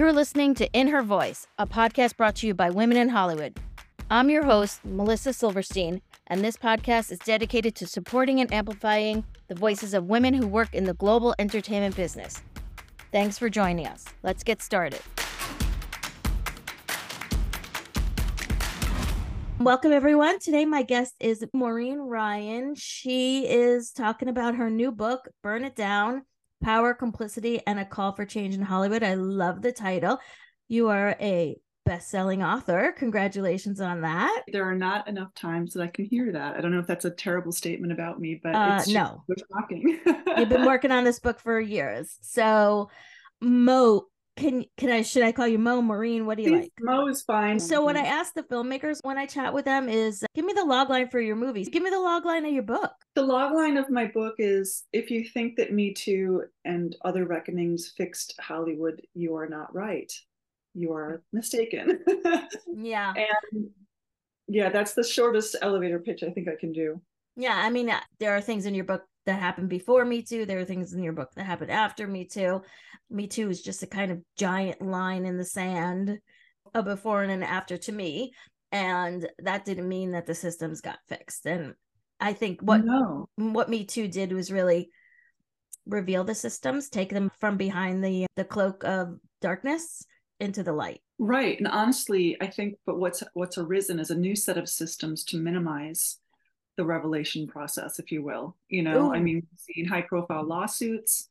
You're listening to In Her Voice, a podcast brought to you by Women in Hollywood. I'm your host, Melissa Silverstein, and this podcast is dedicated to supporting and amplifying the voices of women who work in the global entertainment business. Thanks for joining us. Let's get started. Welcome, everyone. Today, my guest is Maureen Ryan. She is talking about her new book, Burn It Down Power, Complicity, and a Call for Change in Hollywood. I love the title. You are a best-selling author. Congratulations on that. There are not enough times that I can hear that. I don't know if that's a terrible statement about me, but Uh, it's no. just shocking. You've been working on this book for years. So, Mo, can can I should I call you Mo Maureen? What do you Please, like? Mo is fine. So what I mm-hmm. ask the filmmakers when I chat with them is give me the log line for your movies. Give me the log line of your book. the log line of my book is if you think that Me Too and other reckonings fixed Hollywood, you are not right. You are mistaken. Yeah. and yeah, that's the shortest elevator pitch I think I can do. Yeah, I mean, there are things in your book that happened before Me Too. There are things in your book that happened after Me Too. Me Too is just a kind of giant line in the sand, a before and an after to me. And that didn't mean that the systems got fixed. And I think what no. what Me Too did was really reveal the systems, take them from behind the the cloak of darkness into the light. Right. And honestly, I think but what's what's arisen is a new set of systems to minimize the revelation process, if you will. You know, I Ooh. mean, seeing high profile lawsuits.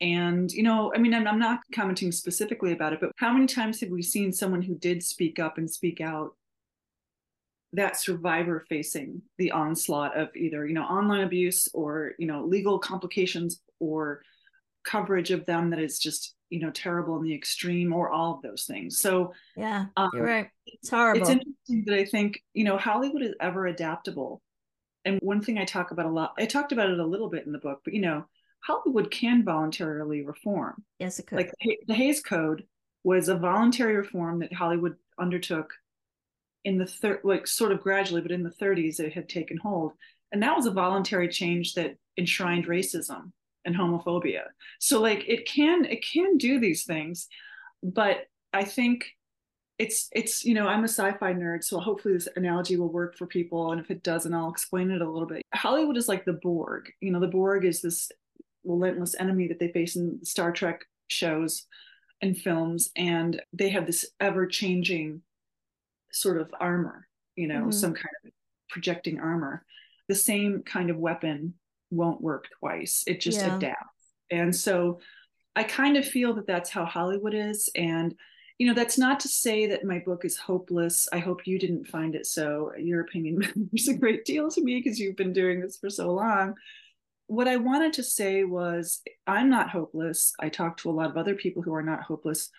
And, you know, I mean, I'm, I'm not commenting specifically about it, but how many times have we seen someone who did speak up and speak out that survivor facing the onslaught of either, you know, online abuse or, you know, legal complications or coverage of them that is just, you know, terrible in the extreme or all of those things. So, Yeah, um, you're right. It's horrible. it's interesting that I think, you know, Hollywood is ever adaptable. And one thing I talk about a lot, I talked about it a little bit in the book, but you know, Hollywood can voluntarily reform. yes, it could. Like the Hays Code was a voluntary reform that Hollywood undertook in the third, like sort of gradually, but in the 30s, it had taken hold. And that was a voluntary change that enshrined racism and homophobia. So like it can, it can do these things, but I think it's it's you know i'm a sci-fi nerd so hopefully this analogy will work for people and if it doesn't i'll explain it a little bit hollywood is like the borg you know the borg is this relentless enemy that they face in star trek shows and films and they have this ever-changing sort of armor you know Mhm. some kind of projecting armor. The same kind of weapon won't work twice. It just Yeah. adapts. And so i kind of feel that that's how hollywood is. And you know that's not to say that my book is hopeless. I hope you didn't find it so. Your opinion matters a great deal to me because you've been doing this for so long what i wanted to say was i'm not hopeless. I talk to a lot of other people who are not hopeless.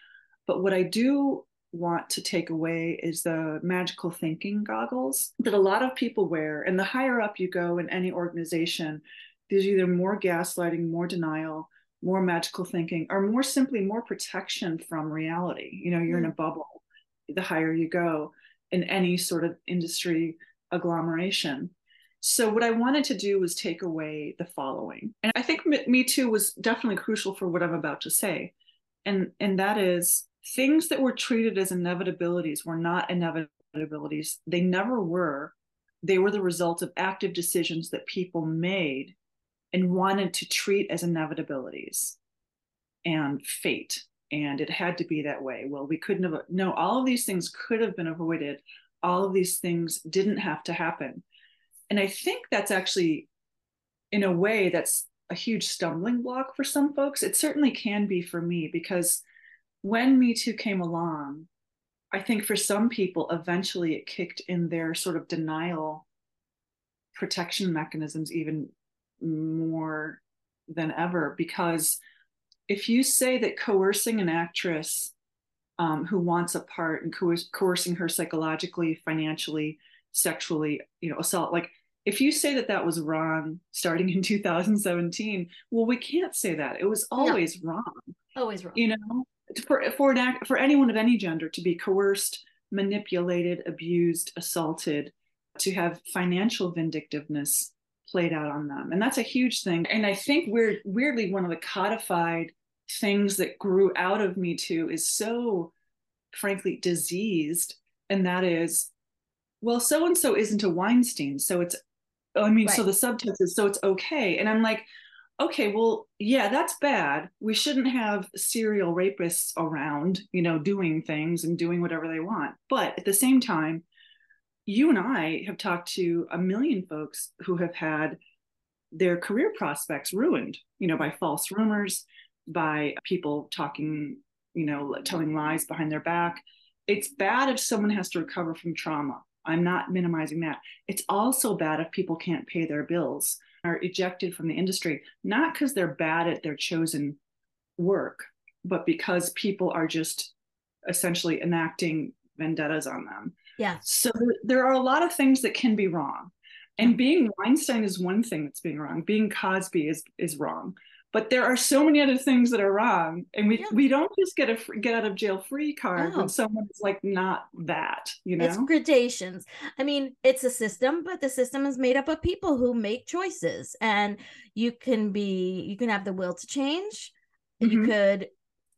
But what i do want to take away is the magical thinking goggles that a lot of people wear. And the higher up you go in any organization there's either more gaslighting more denial more magical thinking or more simply more protection from reality. You know you're in hmm. a bubble the higher you go in any sort of industry agglomeration so what i wanted to do was take away the following. And i think me too was definitely crucial for what i'm about to say. And and that is things that were treated as inevitabilities were not inevitabilities. They never were. They were the result of active decisions that people made and wanted to treat as inevitabilities and fate. And it had to be that way. Well we couldn't have no all of these things could have been avoided. All of these things didn't have to happen and i think that's actually in a way that's a huge stumbling block for some folks. It certainly can be for me because when me too came along i think for some people eventually it kicked in their sort of denial protection mechanisms even more than ever. Because if you say that coercing an actress um, who wants a part and coer- coercing her psychologically, financially, sexually, you know, assault, like if you say that that was wrong starting in 2017, well, we can't say that. It was always no. wrong. Always wrong. You know, for for an act, for anyone of any gender to be coerced, manipulated, abused, assaulted, to have financial vindictiveness played out on them and that's a huge thing and i think we're weirdly one of the codified things that grew out of Me Too is so, frankly, diseased. And that is, well, so and so isn't a Weinstein. So it's, I mean, right. so the subtext is, so it's okay. And I'm like, okay, well, yeah, that's bad. We shouldn't have serial rapists around, you know, doing things and doing whatever they want. But at the same time, you and I have talked to a million folks who have had their career prospects ruined, you know, by false rumors, by people talking, you know, telling lies behind their back. It's bad if someone has to recover from trauma. I'm not minimizing that. It's also bad if people can't pay their bills, are ejected from the industry, not because they're bad at their chosen work, but because people are just essentially enacting vendettas on them. Yeah. So there are a lot of things that can be wrong. And being Weinstein is one thing that's being wrong. Being Cosby is is wrong. But there are so many other things that are wrong, and we yeah. we don't just get a get out of jail free card when someone's like not that. You know, it's gradations. I mean, it's a system, but the system is made up of people who make choices, and you can be you can have the will to change. Mm-hmm. You could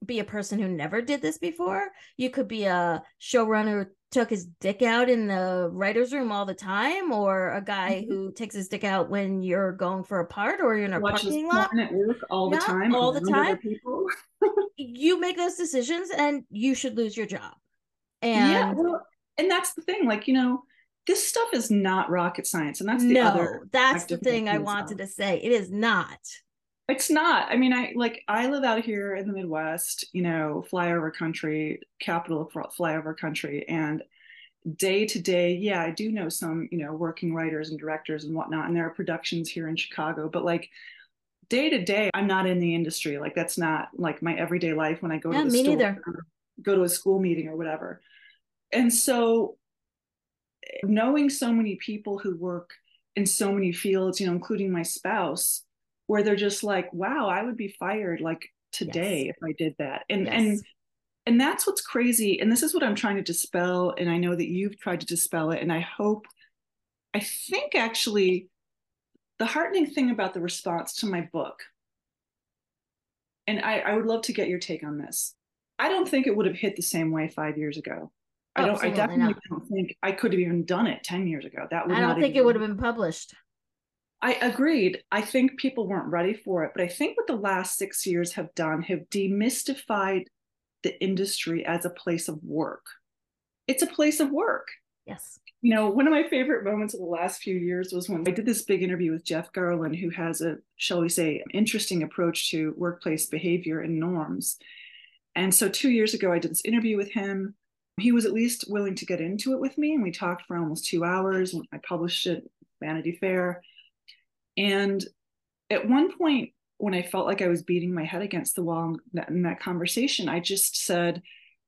be a person who never did this before. You could be a showrunner who took his dick out in the writer's room all the time, or a guy mm-hmm. who takes his dick out when you're going for a part or you're in a Watches parking lot at work all yeah, the time, all the time. People. you make those decisions, and you should lose your job. And yeah, well, and that's the thing. Like you know, this stuff is not rocket science, and that's the no, other. That's the thing I wanted to say. It is not. It's not. I mean, I like I live out here in the Midwest, you know, flyover country, capital of flyover country, and day to day, yeah, I do know some, you know, working writers and directors and whatnot, and there are productions here in Chicago, but like day to day, I'm not in the industry. Like that's not like my everyday life when I go yeah, to the store, neither. go to a school meeting or whatever. And so knowing so many people who work in so many fields, you know, including my spouse, where they're just like, wow, I would be fired like today yes. if I did that. And yes. and and that's what's crazy. And this is what I'm trying to dispel. And I know that you've tried to dispel it. And I hope, I think actually the heartening thing about the response to my book, and I, I would love to get your take on this. I don't think it would have hit the same way five years ago. I oh, don't. Absolutely I definitely not. don't think I could have even done it ten years ago. That would. I don't think it would have been published. I agreed. I think people weren't ready for it, but I think what the last six years have done have demystified the industry as a place of work. It's a place of work. Yes. You know, one of my favorite moments of the last few years was when I did this big interview with Jeff Garlin, who has a, shall we say, interesting approach to workplace behavior and norms. And so two years ago, I did this interview with him. He was at least willing to get into it with me, and we talked for almost two hours. I published it, Vanity Fair. And at one point, when I felt like I was beating my head against the wall in that conversation, I just said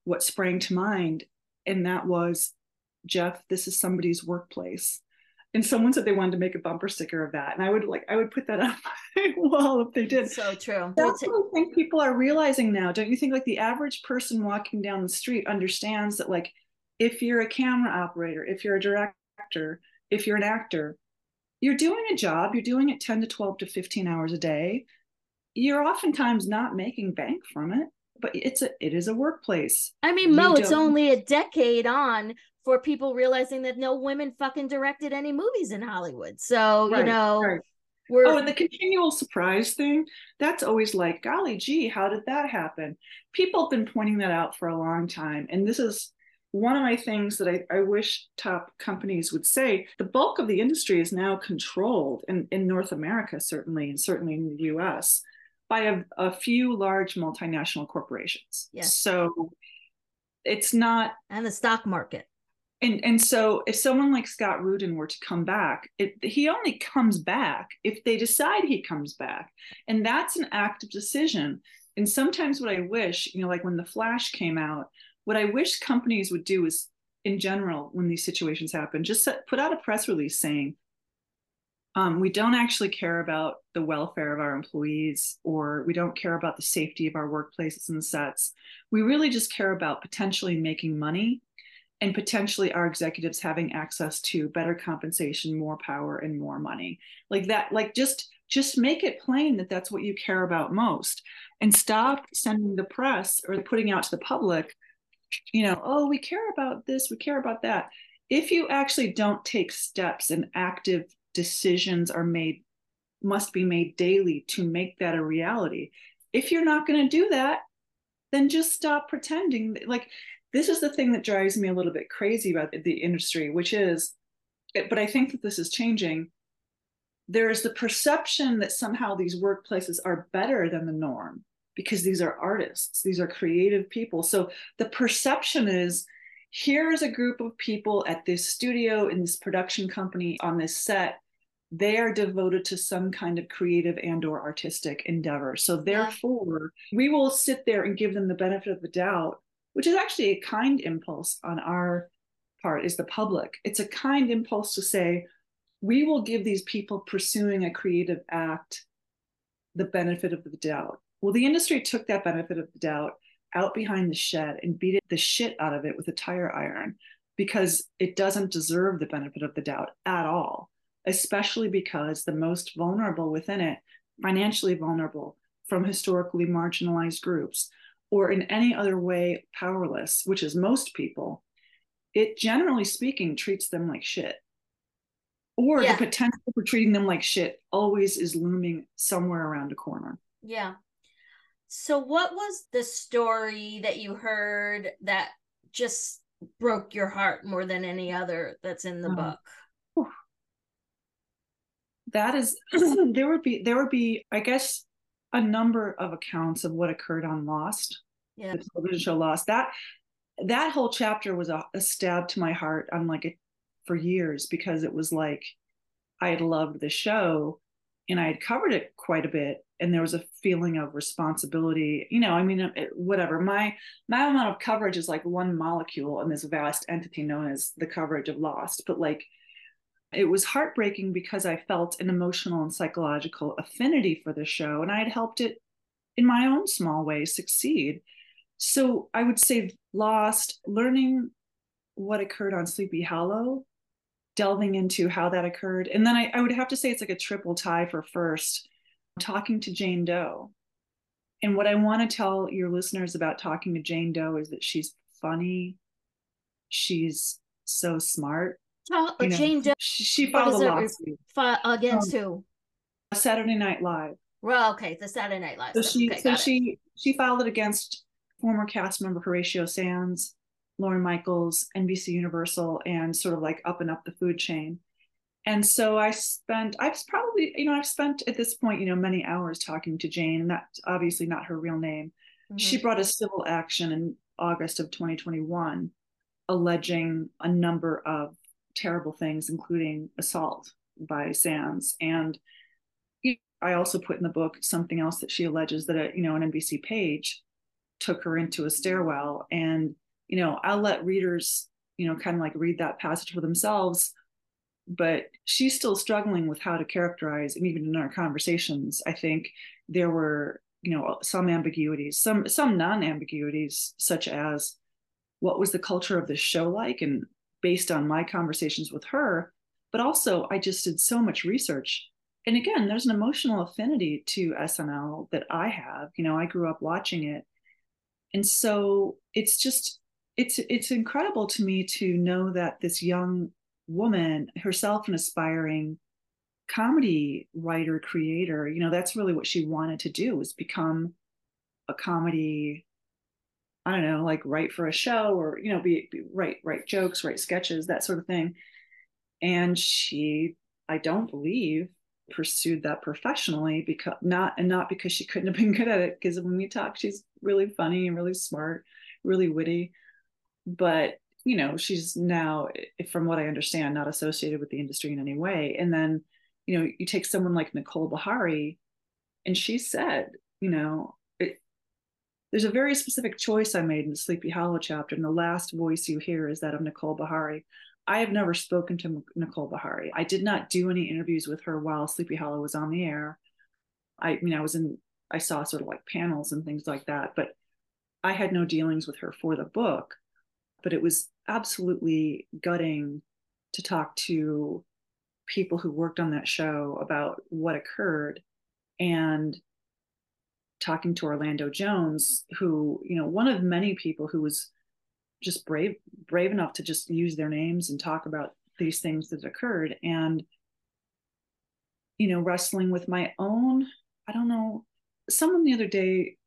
what sprang to mind. And that was, Jeff, this is somebody's workplace. And someone said they wanted to make a bumper sticker of that. And I would like, I would put that up my wall if they did. So true. That's what I think people are realizing now. Don't you think like the average person walking down the street understands that like if you're a camera operator, if you're a director, if you're an actor, you're doing a job, you're doing it 10 to 12 to 15 hours a day. You're oftentimes not making bank from it, but it's a it is a workplace. I mean, Mo, it's only a decade on for people realizing that no women fucking directed any movies in Hollywood. So, right, you know, right. We're... Oh, and the continual surprise thing, that's always like, golly gee, how did that happen? People have been pointing that out for a long time. And this is one of my things that I, I, wish top companies would say the bulk of the industry is now controlled in, in North America, certainly, and certainly in the US, by a, a few large multinational corporations. Yes. So it's not. And the stock market. And, and so if someone like Scott Rudin were to come back, it, he only comes back if they decide he comes back. And that's an active decision. And sometimes what I wish, you know, like when The Flash came out, what I wish companies would do is, in general, when these situations happen, just set, put out a press release saying, um, we don't actually care about the welfare of our employees or we don't care about the safety of our workplaces and sets. We really just care about potentially making money and potentially our executives having access to better compensation, more power, and more money. Like that, like just just make it plain that that's what you care about most and stop sending the press or putting out to the public, you know, oh, we care about this, we care about that. If you actually don't take steps and active decisions are made, must be made daily to make that a reality. If you're not going to do that, then just stop pretending. Like, this is the thing that drives me a little bit crazy about the industry, which is, eh, but I think that this is changing. There is the perception that somehow these workplaces are better than the norm because these are artists, these are creative people. So the perception is here's a group of people at this studio in this production company on this set. They are devoted to some kind of creative and or artistic endeavor. So therefore we will sit there and give them the benefit of the doubt which is actually a kind impulse on our part is the public. It's a kind impulse to say we will give these people pursuing a creative act the benefit of the doubt well the industry took that benefit of the doubt out behind the shed and beat it, the shit out of it with a tire iron because it doesn't deserve the benefit of the doubt at all especially because the most vulnerable within it, financially vulnerable from historically marginalized groups, or in any other way powerless, which is most people, it generally speaking treats them like shit. Or yeah. the potential for treating them like shit always is looming somewhere around a corner. Yeah. So, what was the story that you heard that just broke your heart more than any other that's in the uh, book? that is there would be there would be i guess a number of accounts of what occurred on lost yeah. the television show lost. That that whole chapter was a, a stab to my heart on like it for years because it was like i had loved the show and i had covered it quite a bit and there was a feeling of responsibility you know i mean it, whatever my my amount of coverage is like one molecule in this vast entity known as the coverage of lost but like it was heartbreaking because I felt an emotional and psychological affinity for the show, and I had helped it in my own small way succeed. So I would say Lost, learning what occurred on Sleepy Hollow, delving into how that occurred. And then I, I would have to say it's like a triple tie for first, talking to Jane Doe. And what I want to tell your listeners about talking to Jane Doe is that she's funny, she's so smart, Oh, you know, Jane Doe. She filed a lawsuit against um, who? Saturday Night Live. Well, okay, the Saturday Night Live. So she, okay, so she, it. she filed it against former cast member Horatio Sanz, Lorne Michaels, NBC Universal, and sort of like up and up the food chain. And so I spent, I've probably, you know, I've spent at this point, you know, many hours talking to Jane, and that's obviously not her real name. Mm-hmm. She brought a civil action in August of 2021 alleging a number of terrible things, including assault by Sanz. And I also put in the book something else that she alleges that a, you know an NBC page took her into a stairwell, and you know I'll let readers you know kind of like read that passage for themselves. But she's still struggling with how to characterize, and even in our conversations, I think there were you know some ambiguities, some some non-ambiguities, such as what was the culture of the show like, and based on my conversations with her, but also I just did so much research. And again, there's an emotional affinity to SNL that I have. You know, I grew up watching it. And so it's just it's it's incredible to me to know that this young woman, herself an aspiring comedy writer creator, you know, that's really what she wanted to do was become a comedy I don't know, like write for a show or, you know, be, be write, write jokes, write sketches, that sort of thing. And she, I don't believe, pursued that professionally because not and not because she couldn't have been good at it. Because when we talk, she's really funny and really smart, really witty. But you know, she's now, from what I understand, not associated with the industry in any way. And then, you know, you take someone like Nicole Beharie and she said, you know, there's a very specific choice I made in the Sleepy Hollow chapter, and the last voice you hear is that of Nicole Beharie I have never spoken to Nicole Beharie I did not do any interviews with her while Sleepy Hollow was on the air. I mean, I was in, I saw sort of like panels and things like that, but I had no dealings with her for the book. But it was absolutely gutting to talk to people who worked on that show about what occurred and talking to Orlando Jones, who, you know, one of many people who was just brave, brave enough to just use their names and talk about these things that occurred. And, you know, wrestling with my own, I don't know, someone the other day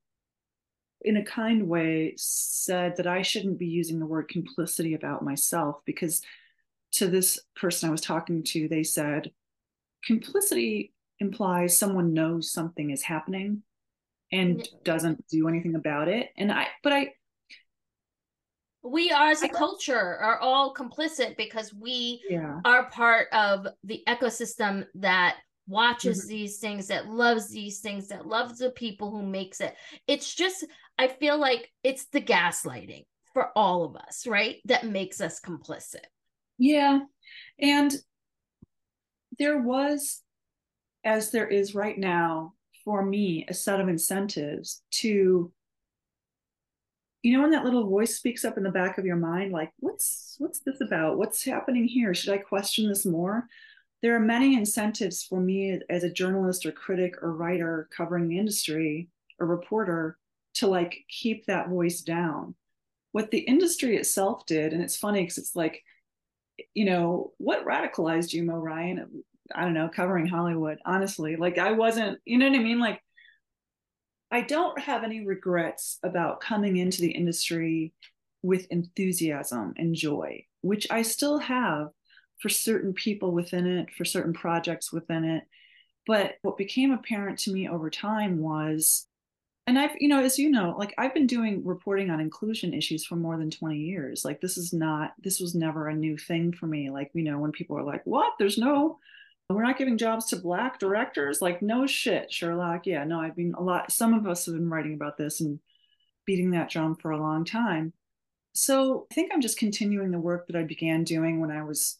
in a kind way said that I shouldn't be using the word complicity about myself because to this person I was talking to, they said complicity implies someone knows something is happening and doesn't do anything about it. And I, but I, we are as a culture are all complicit because we yeah. are part of the ecosystem that watches mm-hmm. these things that loves these things that loves the people who makes it it's just i feel like it's the gaslighting for all of us right? That makes us complicit. Yeah. And there was as there is right now for me a set of incentives to you know when that little voice speaks up in the back of your mind like what's what's this about? What's happening here? Should i question this more? There are many incentives for me as a journalist or critic or writer covering the industry or reporter to like keep that voice down. What the industry itself did and it's funny because it's like you know what radicalized you mo ryan? I don't know covering hollywood honestly. Like i wasn't you know what i mean? Like i don't have any regrets about coming into the industry with enthusiasm and joy which i still have for certain people within it, for certain projects within it. But what became apparent to me over time was, and I've, you know, as you know, like I've been doing reporting on inclusion issues for more than 20 years. Like this is not, this was never a new thing for me. Like, you know, when people are like, what? There's no, we're not giving jobs to black directors. Like, no shit, Sherlock. Yeah, no, I've been a lot, some of us have been writing about this and beating that drum for a long time. So I think I'm just continuing the work that I began doing when I was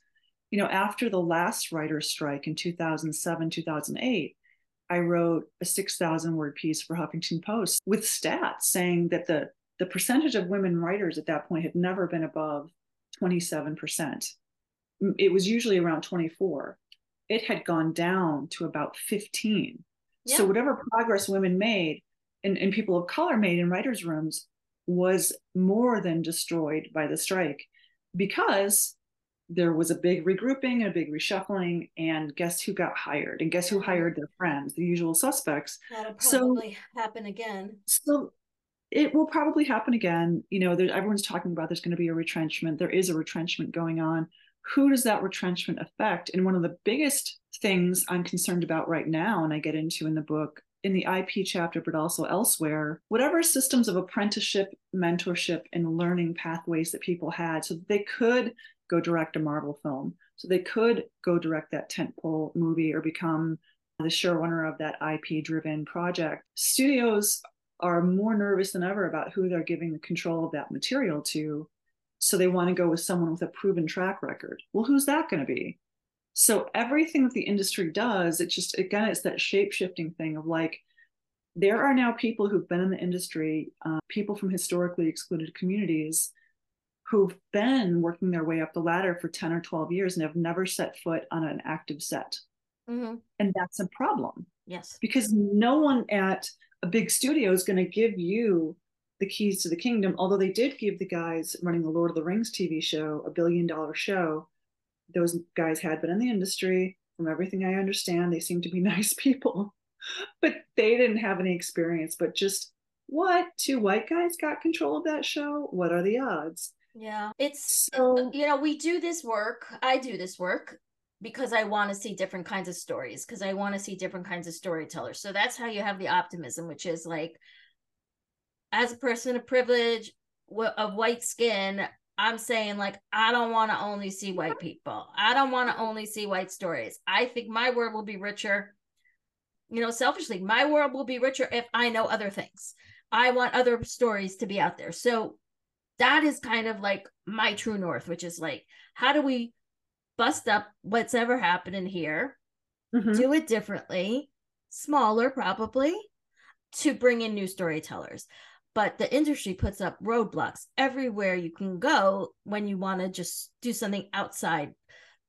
you know, after the last writer's strike in 2007, 2008, I wrote a 6,000 word piece for Huffington Post with stats saying that the, the percentage of women writers at that point had never been above 27%. It was usually around 24. It had gone down to about 15. Yeah. So whatever progress women made and, and people of color made in writers' rooms was more than destroyed by the strike because there was a big regrouping, and a big reshuffling, and guess who got hired? And guess who hired their friends, the usual suspects. That'll probably so, happen again. So it will probably happen again. You know, everyone's talking about there's going to be a retrenchment. There is a retrenchment going on. Who does that retrenchment affect? And one of the biggest things I'm concerned about right now, and I get into in the book, in the IP chapter, but also elsewhere, whatever systems of apprenticeship, mentorship, and learning pathways that people had, so that they could go direct a Marvel film. So they could go direct that tentpole movie or become the showrunner of that IP driven project. Studios are more nervous than ever about who they're giving the control of that material to. So they want to go with someone with a proven track record. Well, who's that going to be? So everything that the industry does, it's just, again, it's that shape shifting thing of like, there are now people who've been in the industry, uh, people from historically excluded communities who've been working their way up the ladder for 10 or 12 years and have never set foot on an active set. Mm-hmm. And that's a problem. Yes. Because no one at a big studio is going to give you the keys to the kingdom, although they did give the guys running the Lord of the Rings TV show a billion dollar show. Those guys had been in the industry. From everything I understand, they seem to be nice people, but they didn't have any experience. But just what? Two white guys got control of that show? What are the odds? Yeah. It's, so, you know, we do this work. I do this work because I want to see different kinds of stories, because I want to see different kinds of storytellers. So that's how you have the optimism, which is like, as a person of privilege, of white skin, I'm saying like I don't want to only see white people. I don't want to only see white stories. I think my world will be richer. You know, selfishly, my world will be richer if I know other things. I want other stories to be out there. So that is kind of like my true north, which is like, how do we bust up what's ever happening here, mm-hmm. do it differently, smaller probably, to bring in new storytellers. But the industry puts up roadblocks everywhere you can go when you want to just do something outside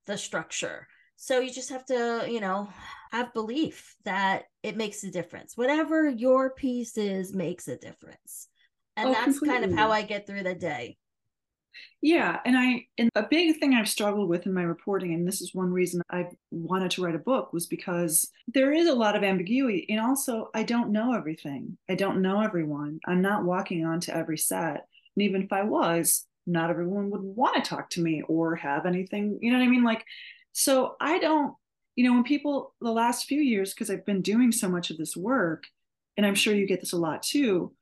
the structure. So you just have to, you know, have belief that it makes a difference. Whatever your piece is makes a difference. And oh, that's completely. kind of how I get through the day. Yeah, and I and a big thing I've struggled with in my reporting, and this is one reason I wanted to write a book, was because there is a lot of ambiguity, and also I don't know everything. I don't know everyone. I'm not walking onto every set, and even if I was, not everyone would want to talk to me or have anything. You know what I mean? Like, so I don't. You know, when people the last few years, because I've been doing so much of this work, and I'm sure you get this a lot too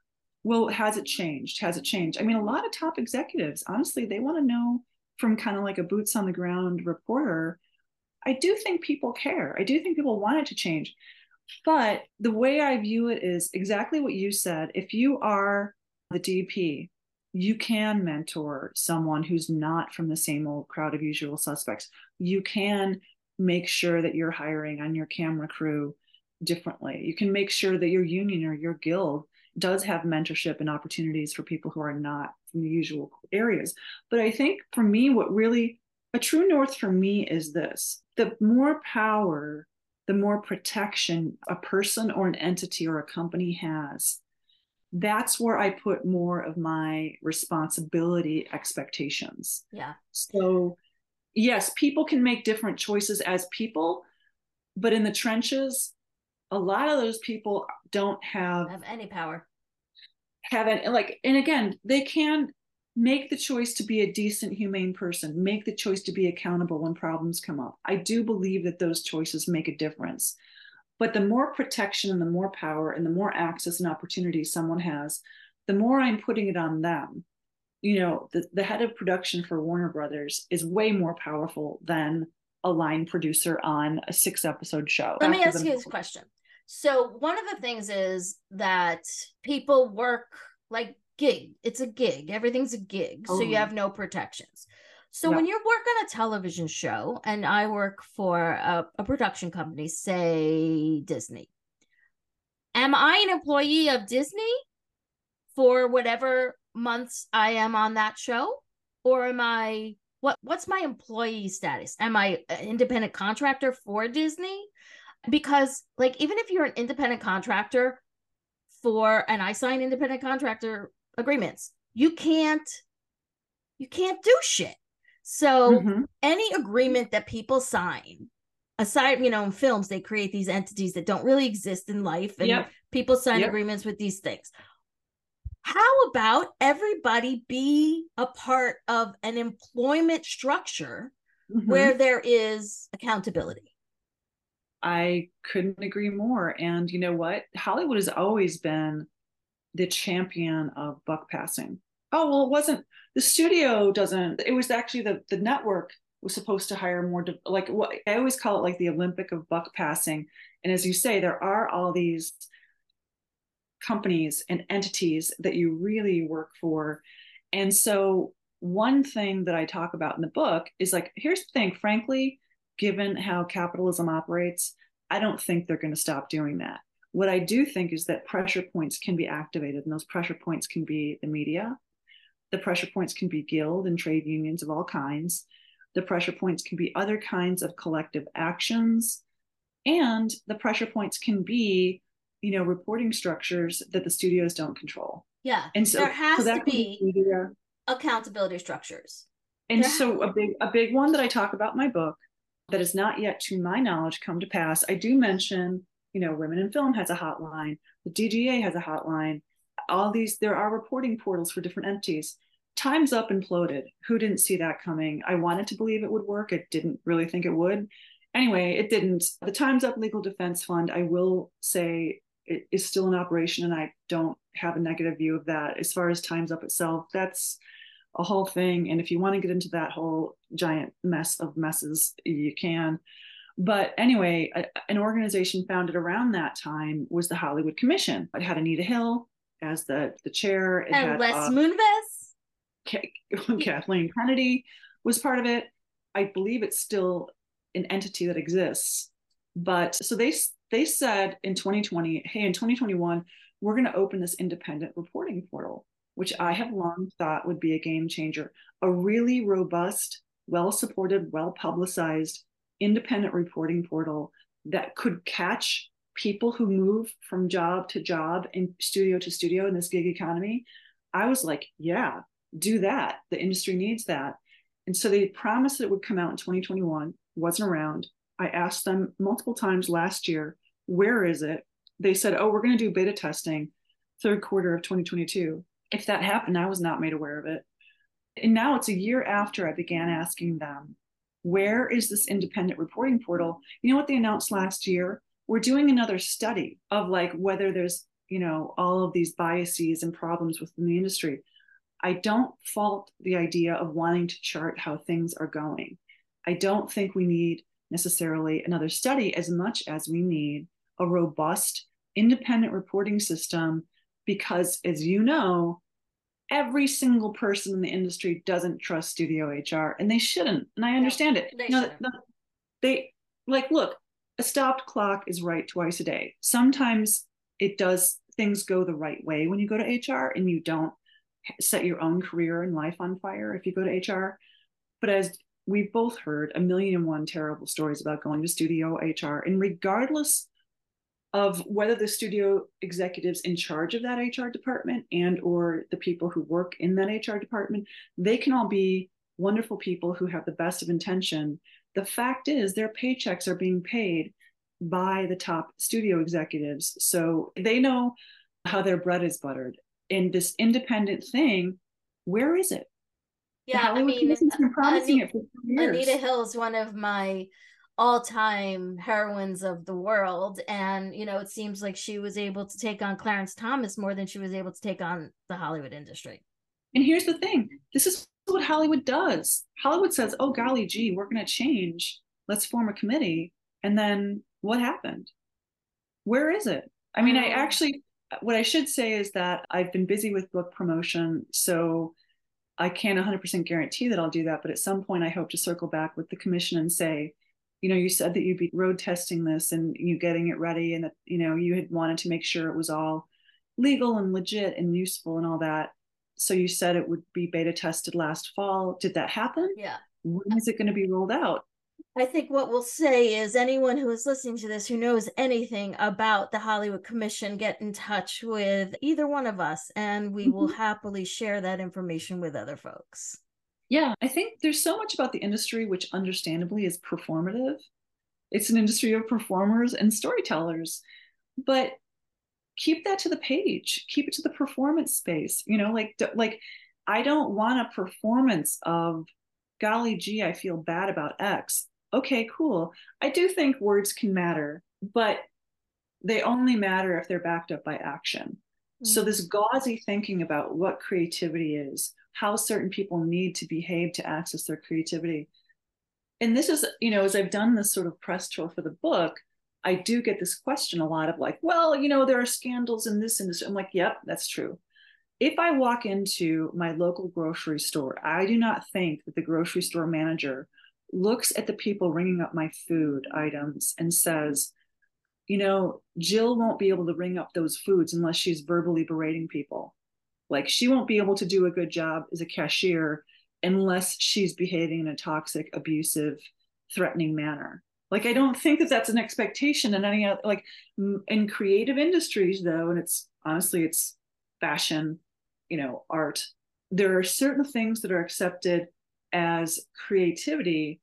well has it changed? Has it changed? I mean a lot of top executives honestly they want to know from kind of like a boots on the ground reporter. I do think people care. I do think people want it to change. But the way i view it is exactly what you said. If you are the dp you can mentor someone who's not from the same old crowd of usual suspects. You can make sure that you're hiring on your camera crew differently. You can make sure that your union or your guild does have mentorship and opportunities for people who are not from the usual areas. But I think for me, what really a true north for me is this the more power, the more protection a person or an entity or a company has. That's where I put more of my responsibility expectations. Yeah. So, yes, people can make different choices as people, but in the trenches, a lot of those people don't have have any power. have any like and again they can make the choice to be a decent humane person make the choice to be accountable when problems come up. I do believe that those choices make a difference. But the more protection and the more power and the more access and opportunity someone has the more i'm putting it on them. You know the, the head of production for warner brothers is way more powerful than a line producer on a six episode show. Let me ask you this question so one of the things is that people work like gig. It's a gig. Everything's a gig. Oh. So you oh. have no protections. So when you work on a television show, and I work for a, a production company, say Disney, am I an employee of Disney for whatever months I am on that show? Or am I what what's my employee status? Am I an independent contractor for Disney? Because like even if you're an independent contractor for and I sign independent contractor agreements, you can't you can't do shit. So mm-hmm. any agreement that people sign, aside, you know, in films, they create these entities that don't really exist in life, and yep. people sign yep. agreements with these things. How about everybody be a part of an employment structure mm-hmm. where there is accountability? I couldn't agree more. And you know what? Hollywood has always been the champion of buck passing. Oh, well, it wasn't the studio doesn't, it was actually the, the network was supposed to hire more, like what I always call it like the Olympic of buck passing. And as you say, there are all these companies and entities that you really work for. And so, one thing that I talk about in the book is like, here's the thing, frankly, given how capitalism operates, I don't think they're going to stop doing that. What I do think is that pressure points can be activated, and those pressure points can be the media. The pressure points can be guild and trade unions of all kinds. The pressure points can be other kinds of collective actions. And the pressure points can be, you know, reporting structures that the studios don't control. Yeah. And so there has so to be media. accountability structures. And there so a big a big one that I talk about in my book that has not yet, to my knowledge, come to pass. I do mention, you know, Women in Film has a hotline, the DGA has a hotline. All these, there are reporting portals for different entities. Time's Up imploded. Who didn't see that coming? I wanted to believe it would work. I didn't really think it would. Anyway, it didn't. The Time's Up Legal Defense Fund, I will say, it is still in operation, and I don't have a negative view of that. As far as Time's Up itself, that's a whole thing. And if you want to get into that whole giant mess of messes, you can. But anyway, a, an organization founded around that time was the Hollywood Commission. It had Anita Hill as the, the chair. It and had, Les uh, Moonves. Kathleen Kennedy was part of it. I believe it's still an entity that exists. But so they they said in 2020, hey, in 2021, we're going to open this independent reporting portal which I have long thought would be a game changer. A really robust, well supported, well publicized independent reporting portal that could catch people who move from job to job and studio to studio in this gig economy, I was like, yeah, do that. The industry needs that. And so they promised that it would come out in 2021, wasn't around. I asked them multiple times last year, where is it? They said, oh, we're going to do beta testing third quarter of 2022. If that happened, I was not made aware of it. And now it's a year after I began asking them, where is this independent reporting portal? You know what they announced last year? We're doing another study of like whether there's, you know, all of these biases and problems within the industry. I don't fault the idea of wanting to chart how things are going. I don't think we need necessarily another study as much as we need a robust independent reporting system because as you know every single person in the industry doesn't trust studio hr and they shouldn't and i understand no, it. they, you know, they like look a stopped clock is right twice a day. Sometimes it does things go the right way when you go to hr and you don't set your own career and life on fire if you go to hr but as we've both heard a million and one terrible stories about going to studio hr and regardless of whether the studio executives in charge of that hr department and or the people who work in that hr department they can all be wonderful people who have the best of intention. The fact is their paychecks are being paid by the top studio executives. So they know how their bread is buttered. In this independent thing where is it? Yeah i mean Anita, it for years. anita hill is one of my all-time heroines of the world. And you know it seems like she was able to take on clarence thomas more than she was able to take on the hollywood industry. And here's the thing this is what hollywood does. Hollywood says oh golly gee we're going to change. Let's form a committee. And then what happened? Where is it? I mean i mm. actually what i should say is that i've been busy with book promotion so i can't 100% guarantee that i'll do that but at some point i hope to circle back with the commission and say you know you said that you'd be road testing this and you getting it ready and that you know you had wanted to make sure it was all legal and legit and useful and all that. So you said it would be beta tested last fall. Did that happen? Yeah. When is it going to be rolled out? I think what we'll say is anyone who is listening to this who knows anything about the Hollywood Commission, get in touch with either one of us and we mm-hmm. will happily share that information with other folks. Yeah, I think there's so much about the industry which understandably is performative. It's an industry of performers and storytellers. But keep that to the page. Keep it to the performance space. You know, like like I don't want a performance of golly gee, I feel bad about X. Okay, cool. I do think words can matter, but they only matter if they're backed up by action. Mm-hmm. So this gauzy thinking about what creativity is, how certain people need to behave to access their creativity. And this is, you know, as I've done this sort of press tour for the book, I do get this question a lot of like, well, you know, there are scandals in this industry. I'm like, yep, that's true. If I walk into my local grocery store, I do not think that the grocery store manager looks at the people ringing up my food items and says, you know, Jill won't be able to ring up those foods unless she's verbally berating people. Like she won't be able to do a good job as a cashier unless she's behaving in a toxic, abusive, threatening manner. Like I don't think that that's an expectation in any other like in creative industries though, and it's honestly it's fashion, you know, art. There are certain things that are accepted as creativity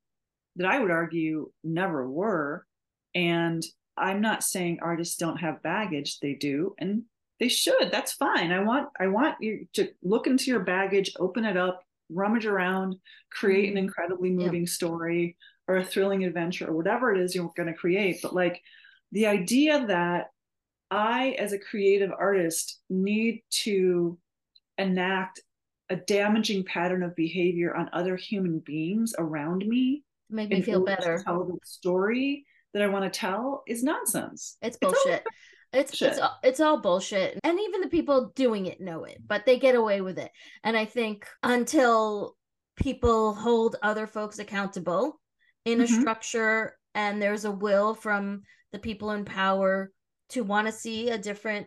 that I would argue never were. And I'm not saying artists don't have baggage, they do. And they should that's fine. I want i want you to look into your baggage open it up rummage around create an mm-hmm. incredibly moving story or a thrilling adventure or whatever it is you're going to create but like the idea that i as a creative artist need to enact a damaging pattern of behavior on other human beings around me to make me feel better. tell the story that i want to tell is nonsense. It's bullshit it's it's it's all, it's all bullshit, and even the people doing it know it, but they get away with it. And I think until people hold other folks accountable in mm-hmm. a structure, and there's a will from the people in power to want to see a different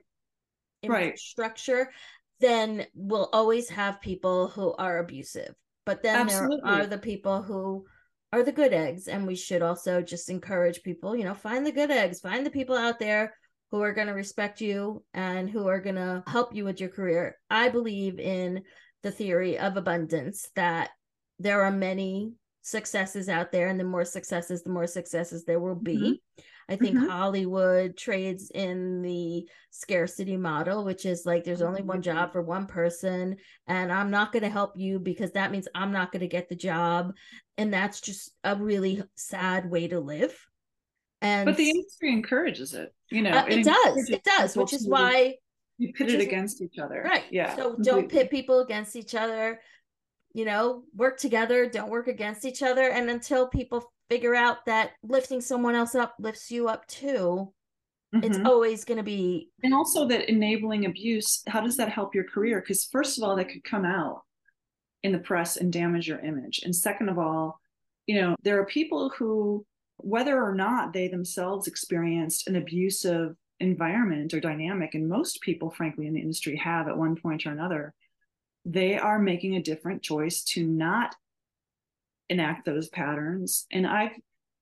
right. structure, then we'll always have people who are abusive. But then Absolutely. there are the people who are the good eggs and we should also just encourage people you know find the good eggs find the people out there who are going to respect you and who are going to help you with your career i believe in the theory of abundance that there are many successes out there and the more successes the more successes there will be mm-hmm. i think mm-hmm. hollywood trades in the scarcity model which is like there's only one job for one person and i'm not going to help you because that means i'm not going to get the job and that's just a really sad way to live and but the industry encourages it you know uh, it, it does it does which is why you pit it against each other right yeah so completely. don't pit people against each other you know, work together, don't work against each other. And until people figure out that lifting someone else up lifts you up too, mm-hmm. it's always going to be. And also that enabling abuse, how does that help your career? Because, first of all, that could come out in the press and damage your image. And second of all, you know, there are people who, whether or not they themselves experienced an abusive environment or dynamic, and most people, frankly, in the industry have at one point or another they are making a different choice to not enact those patterns. And i've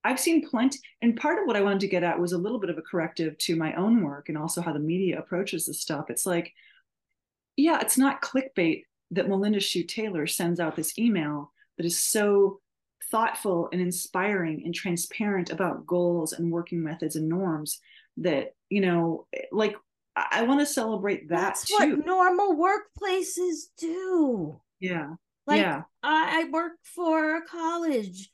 i've seen plenty and part of what i wanted to get at was a little bit of a corrective to my own work and also how the media approaches this stuff. It's like yeah it's not clickbait that Melinda Hsu Taylor sends out this email that is so thoughtful and inspiring and transparent about goals and working methods and norms that you know like I want to celebrate that That's too. what normal workplaces do. Yeah. Like yeah. I, I work for a college.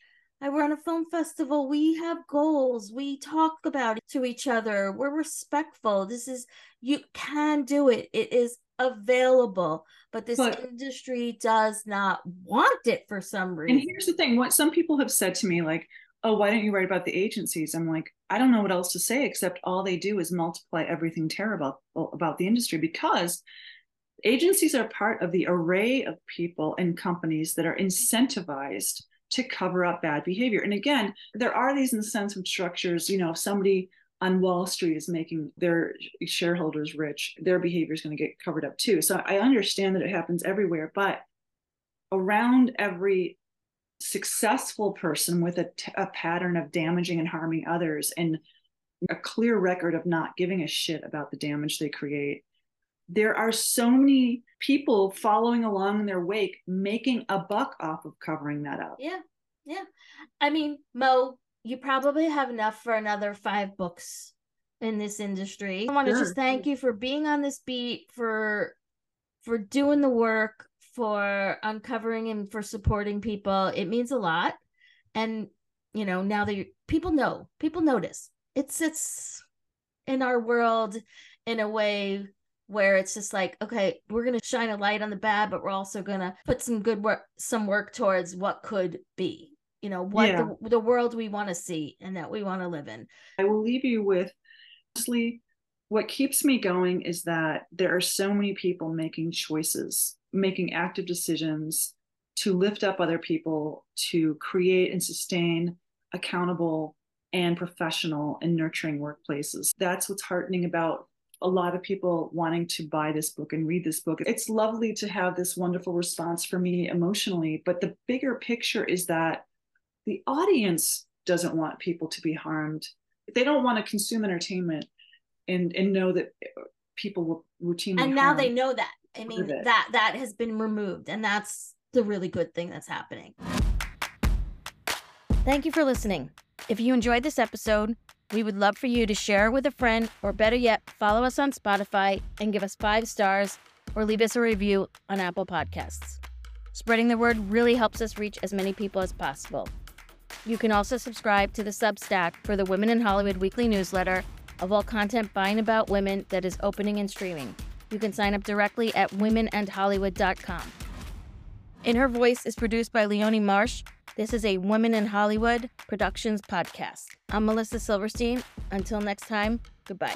I run a film festival. We have goals. We talk about it to each other. We're respectful. This is you can do it. It is available, but this but, industry does not want it for some reason. And here's the thing: what some people have said to me, like, oh, why don't you write about the agencies? I'm like, I don't know what else to say except all they do is multiply everything terrible uh, about the industry because agencies are part of the array of people and companies that are incentivized to cover up bad behavior. And again, there are these incentive structures. You know, if somebody on Wall Street is making their shareholders rich, their behavior is going to get covered up too. So I understand that it happens everywhere, but around every successful person with a, t- a pattern of damaging and harming others and a clear record of not giving a shit about the damage they create there are so many people following along in their wake making a buck off of covering that up yeah yeah i mean mo you probably have enough for another five books in this industry i want to sure. just thank you for being on this beat for for doing the work for uncovering and for supporting people. It means a lot. And you know, now that people know, people notice. It sits in our world in a way where it's just like, okay, we're gonna shine a light on the bad, but we're also gonna put some good work, some work towards what could be. You know, what yeah. the, the world we want to see and that we want to live in. I will leave you with honestly, what keeps me going is that there are so many people making choices making active decisions to lift up other people, to create and sustain accountable and professional and nurturing workplaces. That's what's heartening about a lot of people wanting to buy this book and read this book. It's lovely to have this wonderful response for me emotionally, but the bigger picture is that the audience doesn't want people to be harmed. They don't want to consume entertainment and and know that people will routinely and now they know that I mean that that has been removed and that's the really good thing that's happening. Thank you for listening. If you enjoyed this episode, we would love for you to share with a friend or better yet, follow us on Spotify and give us 5 stars or leave us a review on Apple Podcasts. Spreading the word really helps us reach as many people as possible. You can also subscribe to the Substack for the Women and Hollywood weekly newsletter of all content by and about women that is opening and streaming. You can sign up directly at womenandhollywood.com. In Her Voice is produced by Leonie Marsh. This is a Women and Hollywood Productions podcast. I'm Melissa Silverstein. Until next time, goodbye.